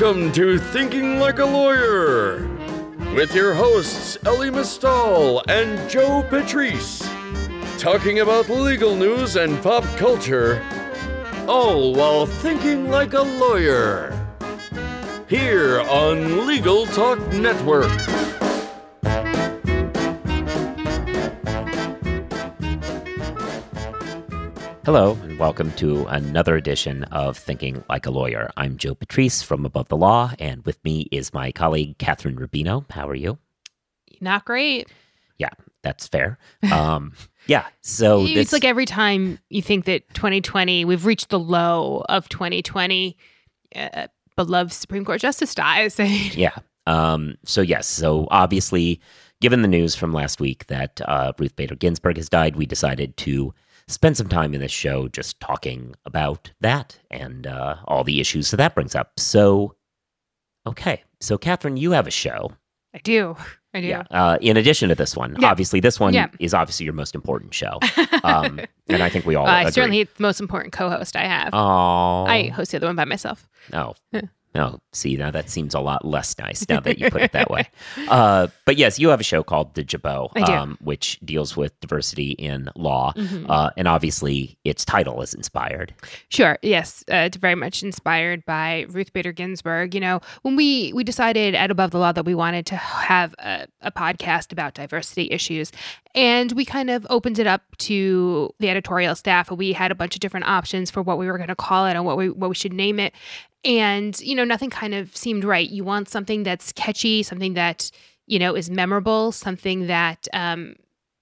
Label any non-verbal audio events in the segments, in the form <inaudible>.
Welcome to Thinking Like a Lawyer with your hosts Elie Mystal and Joe Patrice, talking about legal news and pop culture, all while thinking like a lawyer. Here on Legal Talk Network. Hello, and welcome to another edition of Thinking Like a Lawyer. I'm Joe Patrice from Above the Law, and with me is my colleague, Kathryn Rubino. How are you? Not great. Yeah, that's fair. Um, <laughs> yeah, so it's this, like every time you think that 2020, we've reached the low of 2020, uh, beloved Supreme Court Justice dies. <laughs> yeah. Um, so, yes, so obviously, given the news from last week that uh, Ruth Bader Ginsburg has died, we decided to spend some time in this show just talking about that and uh, all the issues that that brings up. So, okay. So, Kathryn, you have a show. I do. I do. Yeah. Uh, in addition to this one, Yeah. obviously, this one Yeah. is obviously your most important show. <laughs> Um, and I think we all Uh, I certainly the most important co-host I have. Oh, I host the other one by myself. no. No, see, now that seems a lot less nice now that you put it that way. <laughs> Uh, but yes, you have a show called The Jabot, um, which deals with diversity in law. Mhm. Uh, and obviously, its title is inspired. Sure. Yes. Uh, it's very much inspired by Ruth Bader Ginsburg. You know, when we we decided at Above the Law that we wanted to have a, a podcast about diversity issues, and we kind of opened it up to the editorial staff, and we had a bunch of different options for what we were going to call it and what we what we should name it. And you know, nothing kind of seemed right. You want something that's catchy, something that you know is memorable, something that um,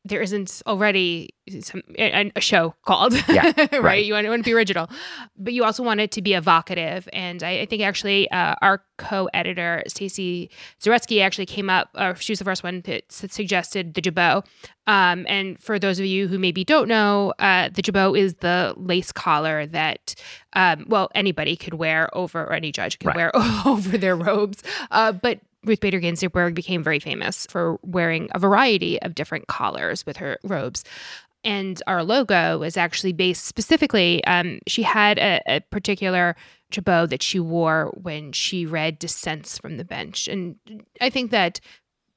there isn't already some a, a show called Yeah, <laughs> right? right. you want, want to be original but you also want it to be evocative and i, I think actually uh, our co-editor staci zaretsky actually came up uh, she was the first one that suggested the jabot um, and for those of you who maybe don't know uh, the jabot is the lace collar that um, well anybody could wear over or any judge could Right. wear <laughs> over their robes uh, but Ruth Bader Ginsburg became very famous for wearing a variety of different collars with her robes. And our logo was actually based specifically, um, she had a, a particular jabot that she wore when she read dissents from the bench. And I think that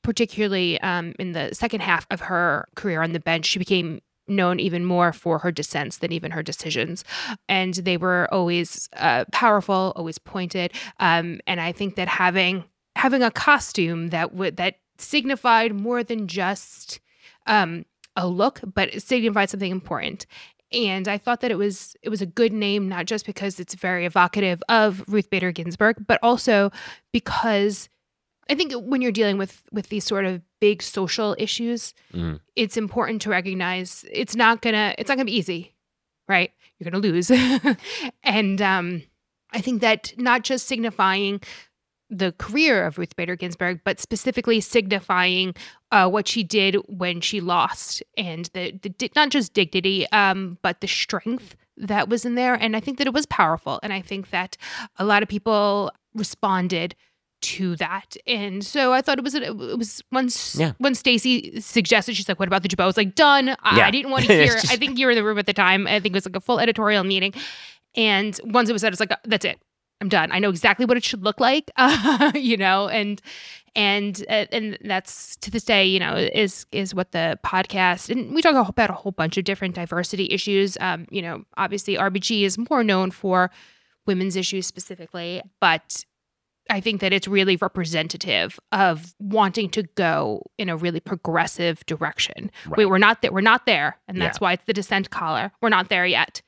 particularly um, in the second half of her career on the bench, she became known even more for her dissents than even her decisions. And they were always uh, powerful, always pointed. Um, and I think that having having a costume that would that signified more than just um, a look, but it signified something important. And I thought that it was it was a good name, not just because it's very evocative of Ruth Bader Ginsburg, but also because I think when you're dealing with with these sort of big social issues, Mm. it's important to recognize it's not gonna it's not gonna be easy, right? You're gonna lose, <laughs> and um, I think that not just signifying the career of Ruth Bader Ginsburg, but specifically signifying uh, what she did when she lost, and the, the not just dignity, um, but the strength that was in there. And I think that it was powerful, and I think that a lot of people responded to that. And so I thought it was it was once Yeah. when Staci suggested she's like, "What about the jabot?" I was like, "Done." I, Yeah. I didn't want <laughs> to hear. Just- I think you were in the room at the time. I think it was like a full editorial meeting. And once it was said, it's like that's it. I'm done. I know exactly what it should look like, <laughs> uh, you know, and and uh, and that's to this day, you know, is is what the podcast and we talk about a whole bunch of different diversity issues. Um, you know, obviously RBG is more known for women's issues specifically, but I think that it's really representative of wanting to go in a really progressive direction. Right. We, we're not there. We're not there, and Yeah. that's why it's the dissent collar. We're not there yet,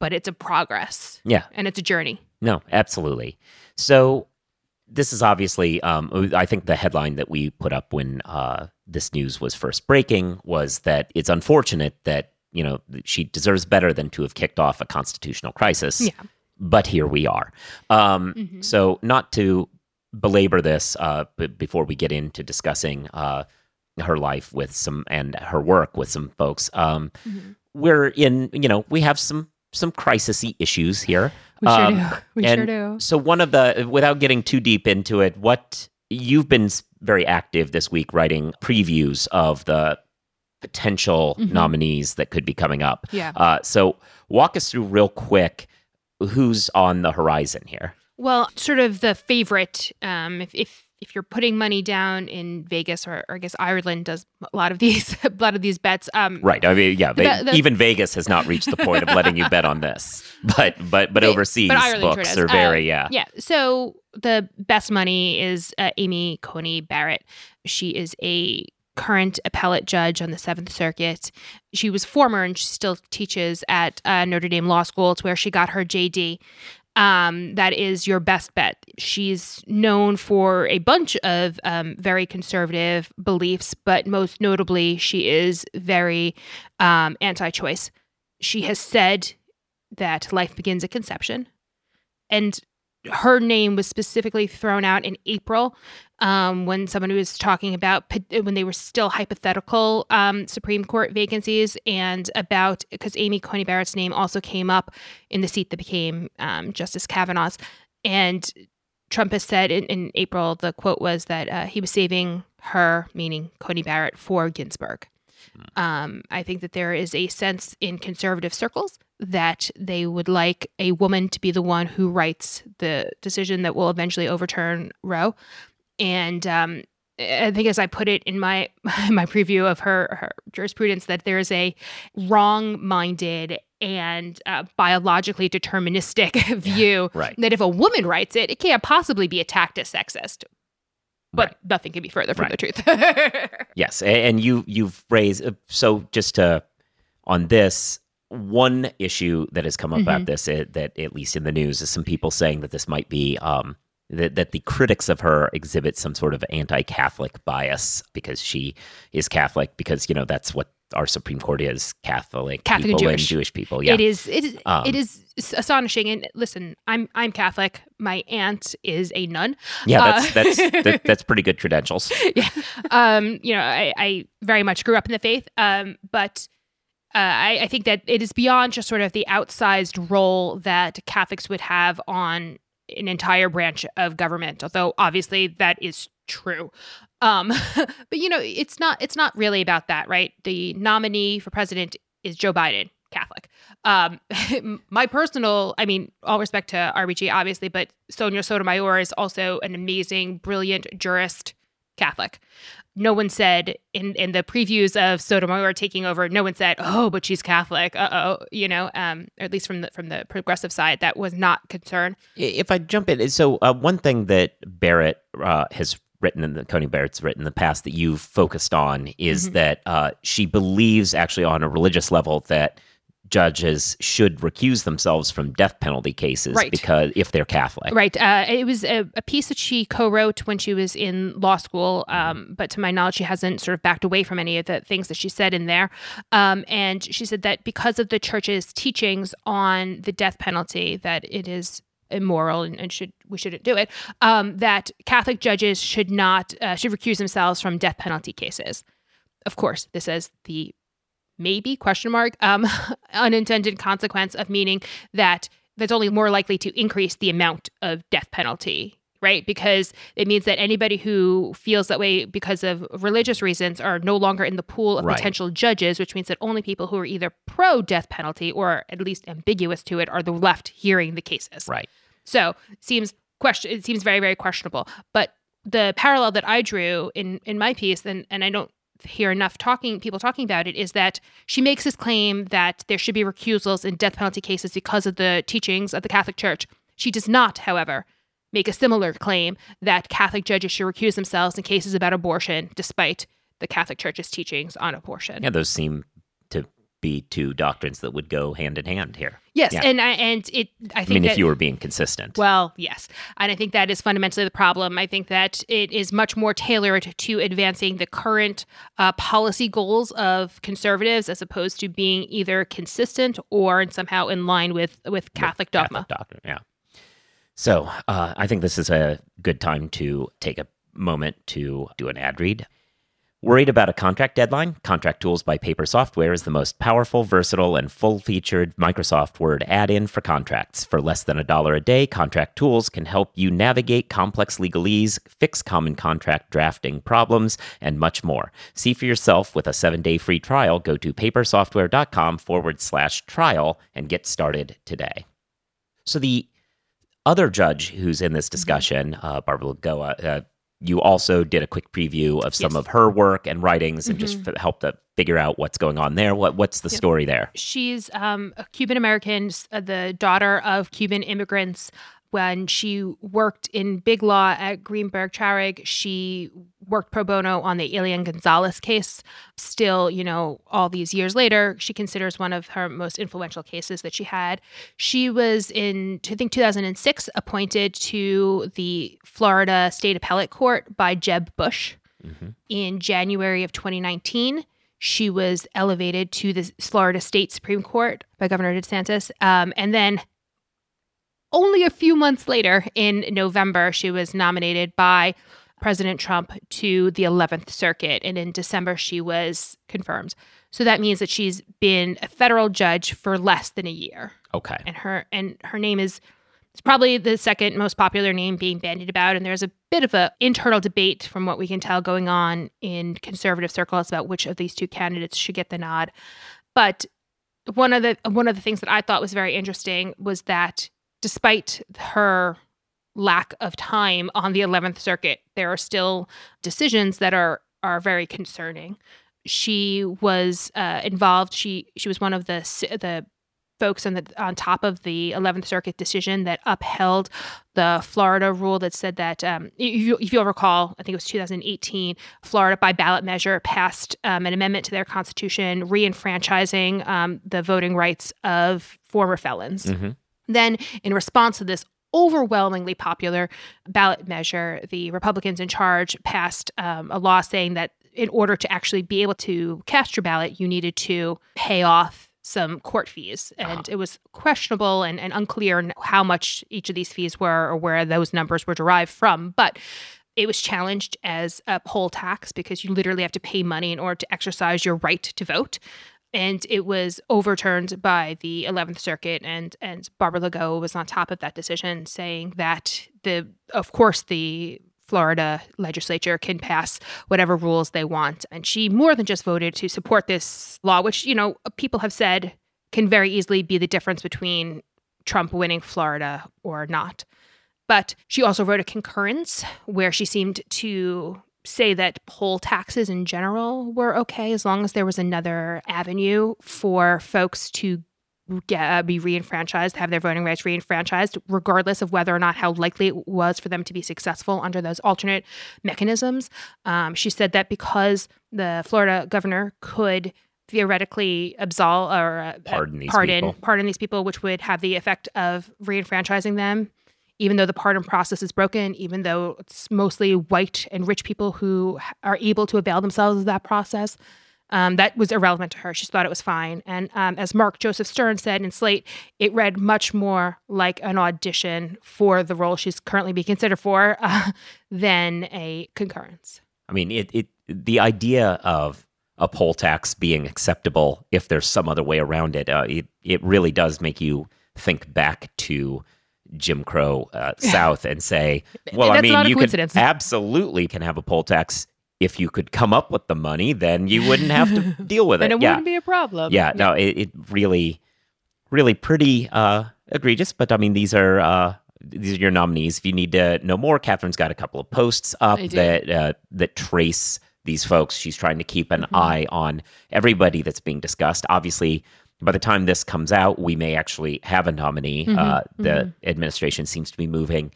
but it's a progress Yeah. and it's a journey. No, absolutely. So this is obviously, um, I think the headline that we put up when uh, this news was first breaking was that it's unfortunate that you know she deserves better than to have kicked off a constitutional crisis. Yeah. But here we are. Um, Mhm. So not to belabor this, uh, before we get into discussing uh, her life with some and her work with some folks, um, Mhm. we're in. You know, we have some some crisisy issues here. We sure Um, do. <laughs> We sure do. So one of the without getting too deep into it, what you've been very active this week writing previews of the potential Mhm. nominees that could be coming up. Yeah. Uh, so walk us through real quick who's on the horizon here. Well, sort of the favorite. Um, if, if if you're putting money down in Vegas or, or I guess Ireland does a lot of <laughs> these a lot of these bets. Um, right. I mean, yeah. They, the- the- even Vegas has not reached the point of letting you bet on this, <laughs> but but but overseas but Ireland sure books does. are very Uh, yeah. Yeah. So the best money is uh, Amy Coney Barrett. She is a current appellate judge on the Seventh Circuit. She was former and she still teaches at uh, Notre Dame Law School. It's where she got her JD. Um, that is your best bet. She's known for a bunch of um, very conservative beliefs, but most notably, she is very um, anti choice. She has said that life begins at conception. And her name was specifically thrown out in April um, when someone was talking about when they were still hypothetical um, Supreme Court vacancies and about because Amy Coney Barrett's name also came up in the seat that became um, Justice Kavanaugh's. And Trump has said in, in April, the quote was that uh, he was saving her, meaning Coney Barrett, for Ginsburg. Um, I think that there is a sense in conservative circles that they would like a woman to be the one who writes the decision that will eventually overturn Roe. And um, I think, as I put it in my <laughs> my preview of her, her jurisprudence, that there is a wrong-minded and uh, biologically deterministic <laughs> view Right. that if a woman writes it, it can't possibly be attacked as sexist. But Right. nothing can be further from Right. the truth. <laughs> Yes, and you you've raised uh, so just to on this one issue that has come up about this uh, that at least in the news is some people saying that this might be um that that the critics of her exhibit some sort of anti-Catholic bias because she is Catholic because you know that's what our Supreme Court is Catholic Catholic and people and Jewish. Jewish people. Yeah, It is it is Um, it is astonishing. And listen, I'm I'm Catholic. My aunt is a nun. yeah, uh, that's that's <laughs> that, that's pretty good credentials. yeah. Um, you know, I, I very much grew up in the faith. Um, but uh, I, I think that it is beyond just sort of the outsized role that Catholics would have on an entire branch of government, although obviously that is true. Um, <laughs> but you know, it's not it's not really about that, right? The nominee for president is Joe Biden, Catholic. Um, <laughs> my personal, I mean, all respect to RBG, obviously, but Sonia Sotomayor is also an amazing, brilliant jurist, Catholic. No one said in in the previews of Sotomayor taking over. No one said, "Oh, but she's Catholic." Uh oh, you know, um, or at least from the from the progressive side, that was not concern. If I jump in, so uh, one thing that Barrett uh, has written and the Coney Barrett's written in the past that you've focused on is Mhm. that uh, she believes actually on a religious level that judges should recuse themselves from death penalty cases Right. because if they're Catholic. Right. Uh, it was a, a piece that she co-wrote when she was in law school, um, but to my knowledge, she hasn't sort of backed away from any of the things that she said in there. Um, and she said that because of the church's teachings on the death penalty, that it is immoral and, and should we shouldn't do it. Um, that Catholic judges should not uh, should recuse themselves from death penalty cases. Of course, this is the maybe question mark um, <laughs> unintended consequence of meaning that that's only more likely to increase the amount of death penalty right because it means that anybody who feels that way because of religious reasons are no longer in the pool of Right. potential judges which means that only people who are either pro death penalty or at least ambiguous to it are the left hearing the cases Right. so seems question. It seems very very questionable. But the parallel that I drew in in my piece, and and I don't hear enough talking people talking about it, is that she makes this claim that there should be recusals in death penalty cases because of the teachings of the Catholic Church. She does not, however. Make a similar claim that Catholic judges should recuse themselves in cases about abortion, despite the Catholic Church's teachings on abortion. Yeah, those seem be two doctrines that would go hand in hand here. Yes, Yeah. and I and it. I I mean, that, if you were being consistent. Well, yes. And I think that is fundamentally the problem. I think that it is much more tailored to advancing the current uh, policy goals of conservatives as opposed to being either consistent or somehow in line with, with Catholic dogma. Catholic doctrine, yeah. So uh, I think this is a good time to take a moment to do an ad read. Worried about a contract deadline? Contract Tools by Paper Software is the most powerful, versatile, and full featured Microsoft Word add in for contracts. For less than a dollar a day, Contract Tools can help you navigate complex legalese, fix common contract drafting problems, and much more. See for yourself with a seven day free trial. Go to papersoftware.com forward slash trial and get started today. So the other judge who's in this discussion, uh, Barbara Lagoa, uh, you also did a quick preview of some Yes. of her work and writings and just Mhm. f- help to figure out what's going on there. What What's the Yep. story there? She's um, a Cuban American, uh, the daughter of Cuban immigrants. When she worked in big law at Greenberg Traurig, she worked pro bono on the Elian Gonzalez case. Still, you know, all these years later, she considers one of her most influential cases that she had. She was in, I think, 2006, appointed to the Florida State Appellate Court by Jeb Bush Mhm. in January of 2019. She was elevated to the Florida State Supreme Court by Governor DeSantis. Um, and then only a few months later, in November, she was nominated by President Trump to the 11th Circuit. And in December, she was confirmed. So that means that she's been a federal judge for less than a year Okay. and her and her name is it's probably the second most popular name being bandied about and there's a bit of a internal debate from what we can tell going on in conservative circles about which of these two candidates should get the nod but one of the one of the things that I thought was very interesting was that despite her lack of time on the 11th circuit there are still decisions that are are very concerning she was uh, involved she she was one of the the folks on the on top of the 11th Circuit decision that upheld the Florida rule that said that um, if, you, if you'll recall, I think it was 2018, Florida by ballot measure passed um, an amendment to their constitution re-enfranchising um, the voting rights of former felons. Mhm. Then, in response to this overwhelmingly popular ballot measure, the Republicans in charge passed um, a law saying that in order to actually be able to cast your ballot, you needed to pay off some court fees. And it was questionable and, and unclear how much each of these fees were or where those numbers were derived from. But it was challenged as a poll tax because you literally have to pay money in order to exercise your right to vote. And it was overturned by the 11th Circuit, and and Barbara Lagoa was on top of that decision, saying that the of course the Florida legislature can pass whatever rules they want, and she more than just voted to support this law, which you know people have said can very easily be the difference between Trump winning Florida or not. But she also wrote a concurrence where she seemed to say that poll taxes in general were okay as long as there was another avenue for folks to get, uh, be reenfranchised, have their voting rights reenfranchised, regardless of whether or not how likely it was for them to be successful under those alternate mechanisms. Um, she said that because the Florida governor could theoretically absolve or uh, Pardon these pardon people. pardon these people, which would have the effect of reenfranchising them, even though the pardon process is broken, even though it's mostly white and rich people who are able to avail themselves of that process. Um, that was irrelevant to her. She thought it was fine. And um, as Mark Joseph Stern said in Slate, it read much more like an audition for the role she's currently being considered for <laughs> uh, than a concurrence. I mean, it, it the idea of a poll tax being acceptable if there's some other way around it, uh, it it really does make you think back to Jim Crow uh, <laughs> South and say, well, I mean, you could <laughs> absolutely can have a poll tax if you could come up with the money, then you wouldn't have to <laughs> deal with it. Then it yeah, wouldn't be a problem. yeah, no, it, it really, really pretty uh, egregious. But I mean, these are uh, these are your nominees. If you need to know more, Kathryn's got a couple of posts up that uh, that trace these folks. She's trying to keep an Mm-hmm. eye on everybody that's being discussed. Obviously, by the time this comes out, we may actually have a nominee. Mhm, Uh, the administration seems to be moving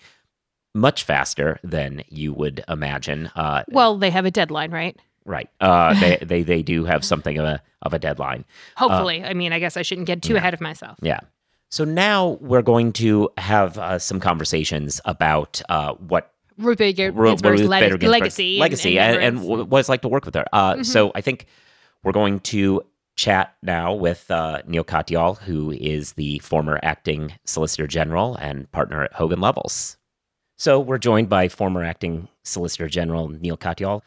much faster than you would imagine. Uh, Well, they have a deadline, right? right? Uh, they, they they do have something of a of a deadline. <laughs> Hopefully. I mean, I guess I shouldn't get too yeah. ahead of myself. Yeah. So now we're going to have uh, some conversations about uh, what Ruth Bader Ginsburg's Ruth Bader Ginsburg's legacy, legacy, and, and, memories. wh- what it's like to work with her. Uh, Mhm. So I think we're going to chat now with uh, Neil Katyal, who is the former acting Solicitor General and partner at Hogan Lovells. So we're joined by former acting Solicitor General Neil Katyal.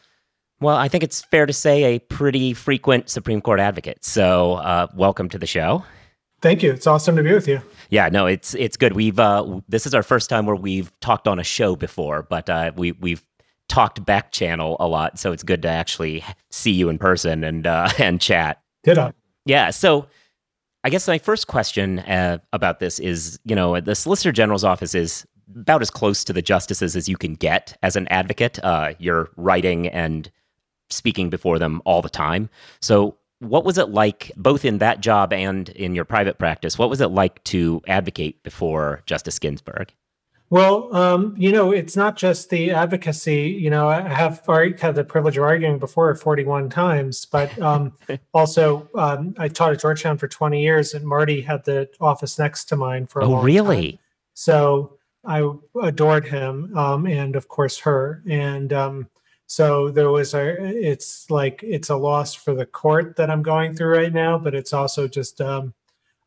Well, I think it's fair to say a pretty frequent Supreme Court advocate. So uh, welcome to the show. Thank you. It's awesome to be with you. Yeah, no, it's it's good. We've uh, this is our first time where we've talked on a show before, but uh, we we've talked back channel a lot, so it's good to actually see you in person and uh, <laughs> and chat. Ditto. Yeah, so I guess my first question uh, about this is, you know, the Solicitor General's office is about as close to the justices as you can get as an advocate. Uh, you're writing and speaking before them all the time. So, what was it like, both in that job and in your private practice? What was it like to advocate before Justice Ginsburg? Well, um, you know, it's not just the advocacy. You know, I have already had the privilege of arguing before 41 times, but um, <laughs> also um, I taught at Georgetown for 20 years, and Marty had the office next to mine for a oh, long really? Time. So I adored him, um, and of course her, and um, so there was a. It's like it's a loss for the court that I'm going through right now, but it's also just um,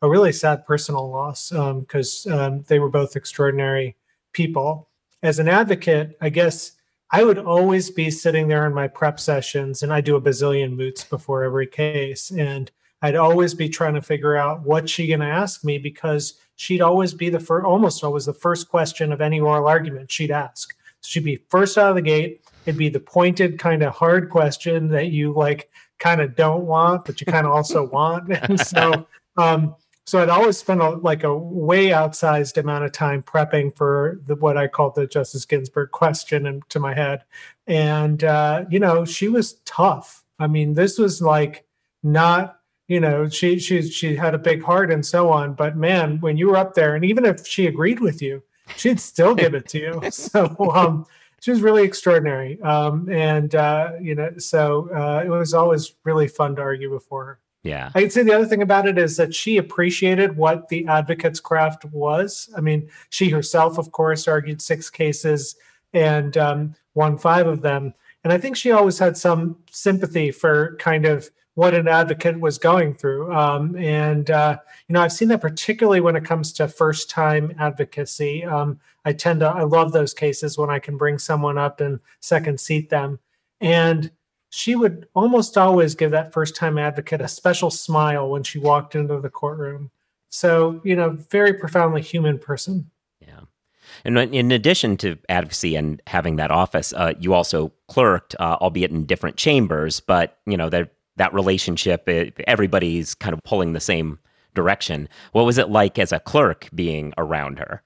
a really sad personal loss because they were both extraordinary people. As an advocate, I guess I would always be sitting there in my prep sessions, and I do a bazillion moots before every case, and I'd always be trying to figure out what she going to ask me because she'd always be the first, almost always the first question of any oral argument she'd ask. She'd be first out of the gate. It'd be the pointed, kind of hard question that you like, kind of don't want, but you kind of also want. And <laughs> so, um, so I'd always spend a, like a way outsized amount of time prepping for the, what I called the Justice Ginsburg question into my head. And, uh, you know, she was tough. I mean, this was like not, you know, she, she, she had a big heart and so on. But man, when you were up there, and even if she agreed with you, she'd still give it to you. <laughs> So, um, she was really extraordinary. Um, and, uh, you know, so uh, it was always really fun to argue before her. Yeah. I'd say the other thing about it is that she appreciated what the advocate's craft was. I mean, she herself, of course, argued six cases and um, won five of them. And I think she always had some sympathy for kind of what an advocate was going through. Um, and, uh, you know, I've seen that particularly when it comes to first time advocacy. Um, I tend to, I love those cases when I can bring someone up and second seat them. And she would almost always give that first time advocate a special smile when she walked into the courtroom. So, you know, very profoundly human person. Yeah. And in addition to advocacy and having that office, uh, you also clerked, uh, albeit in different chambers, but, you know, that, that relationship, it, everybody's kind of pulling the same direction. What was it like as a clerk being around her?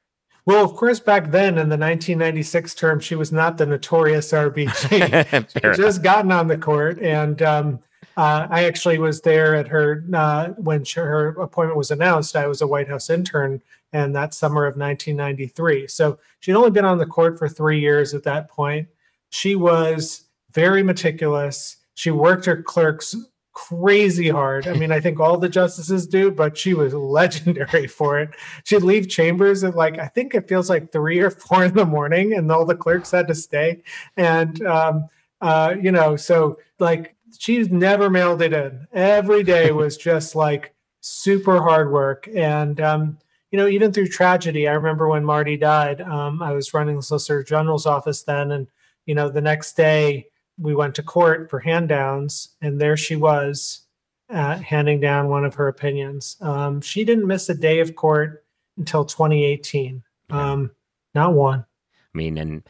Well, of course, back then in the 1996 term, she was not the notorious RBG. <laughs> she had just gotten on the court, and um, uh, I actually was there at her uh, when she, her appointment was announced. I was a White House intern, and that summer of 1993. So she'd only been on the court for three years at that point. She was very meticulous. She worked her clerks crazy hard. I mean, I think all the justices do, but she was <laughs> legendary for it. She'd leave chambers at like, I think it feels like three or four in the morning, and all the clerks had to stay. And, um, uh, you know, so like she's never mailed it in. Every day <laughs> was just like super hard work. And, um, you know, even through tragedy, I remember when Marty died, um, I was running the Solicitor General's office then. And, you know, the next day, we went to court for hand downs, and there she was uh, handing down one of her opinions. Um, she didn't miss a day of court until 2018. Um, not one. I mean, and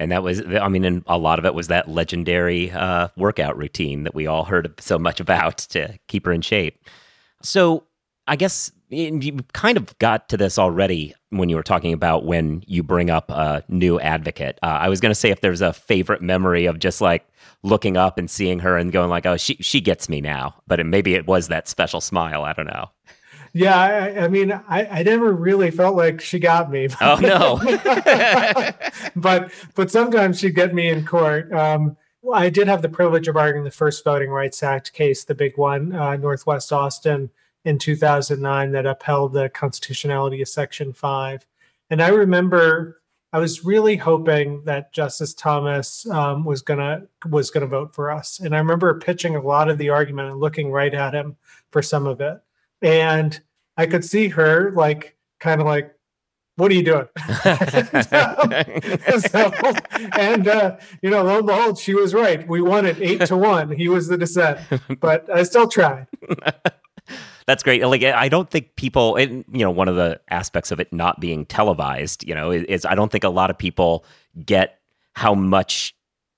and that was, I mean, and a lot of it was that legendary uh, workout routine that we all heard so much about to keep her in shape. So I guess you kind of got to this already when you were talking about when you bring up a new advocate. Uh, I was going to say if there's a favorite memory of just like looking up and seeing her and going like, "Oh, she she gets me now," but it, maybe it was that special smile. I don't know. Yeah, I, I mean, I, I never really felt like she got me. oh no! <laughs> but but sometimes she'd get me in court. Um, I did have the privilege of arguing the first Voting Rights Act case, the big one, uh, Northwest Austin in 2009 that upheld the constitutionality of Section 5. And I remember I was really hoping that Justice Thomas um, was gonna was gonna vote for us. And I remember pitching a lot of the argument and looking right at him for some of it. And I could see her like kind of like, what are you doing? and, <laughs> so, and uh, you know, lo and behold, she was right. We won it eight to one. He was the dissent, but I still tried <laughs> that's great. Like I don't think people, you know, one of the aspects of it not being televised, you know, is, is I don't think a lot of people get how much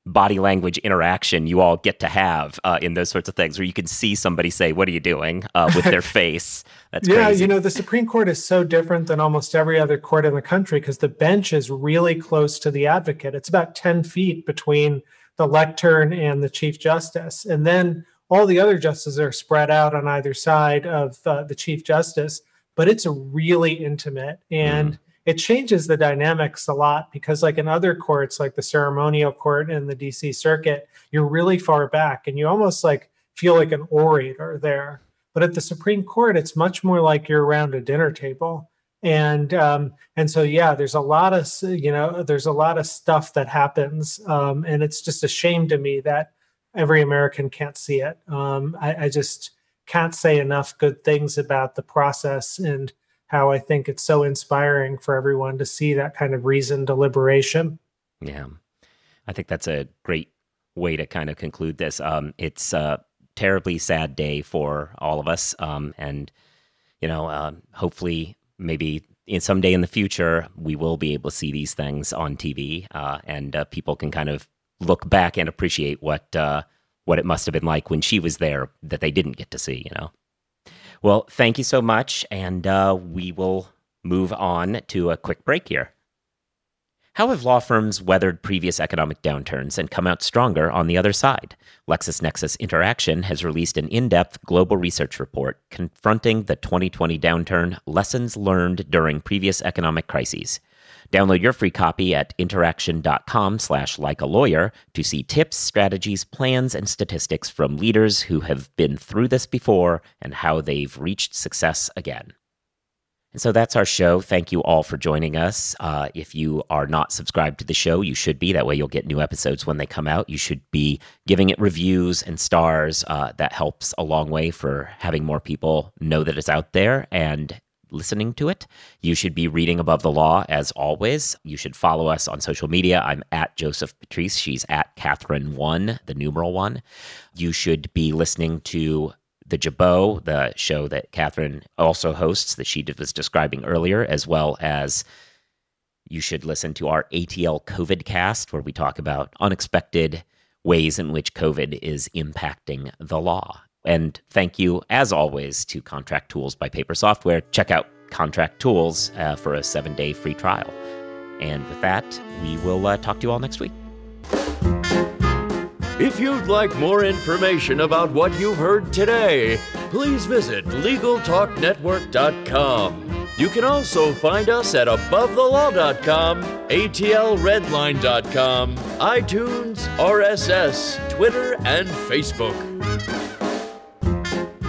body language interaction you all get to have uh, in those sorts of things, where you can see somebody say, "What are you doing?" Uh, with their <laughs> face. That's yeah, crazy. you know, the Supreme Court is so different than almost every other court in the country because the bench is really close to the advocate. It's about ten feet between the lectern and the Chief Justice, and then all the other justices are spread out on either side of uh, the Chief Justice. But it's really intimate and. Mm it changes the dynamics a lot because like in other courts like the ceremonial court in the dc circuit you're really far back and you almost like feel like an orator there but at the supreme court it's much more like you're around a dinner table and um, and so yeah there's a lot of you know there's a lot of stuff that happens um, and it's just a shame to me that every american can't see it um, I, I just can't say enough good things about the process and how I think it's so inspiring for everyone to see that kind of reasoned deliberation. Yeah. I think that's a great way to kind of conclude this. Um, it's a terribly sad day for all of us. Um, and, you know, uh, hopefully, maybe in someday in the future, we will be able to see these things on TV uh, and uh, people can kind of look back and appreciate what, uh, what it must have been like when she was there that they didn't get to see, you know? Well, thank you so much. And uh, we will move on to a quick break here. How have law firms weathered previous economic downturns and come out stronger on the other side? LexisNexis Interaction has released an in depth global research report confronting the 2020 downturn, lessons learned during previous economic crises. Download your free copy at interaction.com slash like a lawyer to see tips, strategies, plans, and statistics from leaders who have been through this before and how they've reached success again. And so that's our show. Thank you all for joining us. Uh, if you are not subscribed to the show, you should be. That way you'll get new episodes when they come out. You should be giving it reviews and stars. Uh, that helps a long way for having more people know that it's out there and listening to it. You should be reading Above the Law as always. You should follow us on social media. I'm at Joseph Patrice. She's at Kathryn1, the numeral one. You should be listening to the Jabot, the show that Kathryn also hosts that she was describing earlier, as well as you should listen to our ATL COVID cast, where we talk about unexpected ways in which COVID is impacting the law. And thank you, as always, to Contract Tools by Paper Software. Check out Contract Tools uh, for a seven day free trial. And with that, we will uh, talk to you all next week. If you'd like more information about what you've heard today, please visit LegalTalkNetwork.com. You can also find us at AboveTheLaw.com, ATLRedline.com, iTunes, RSS, Twitter, and Facebook.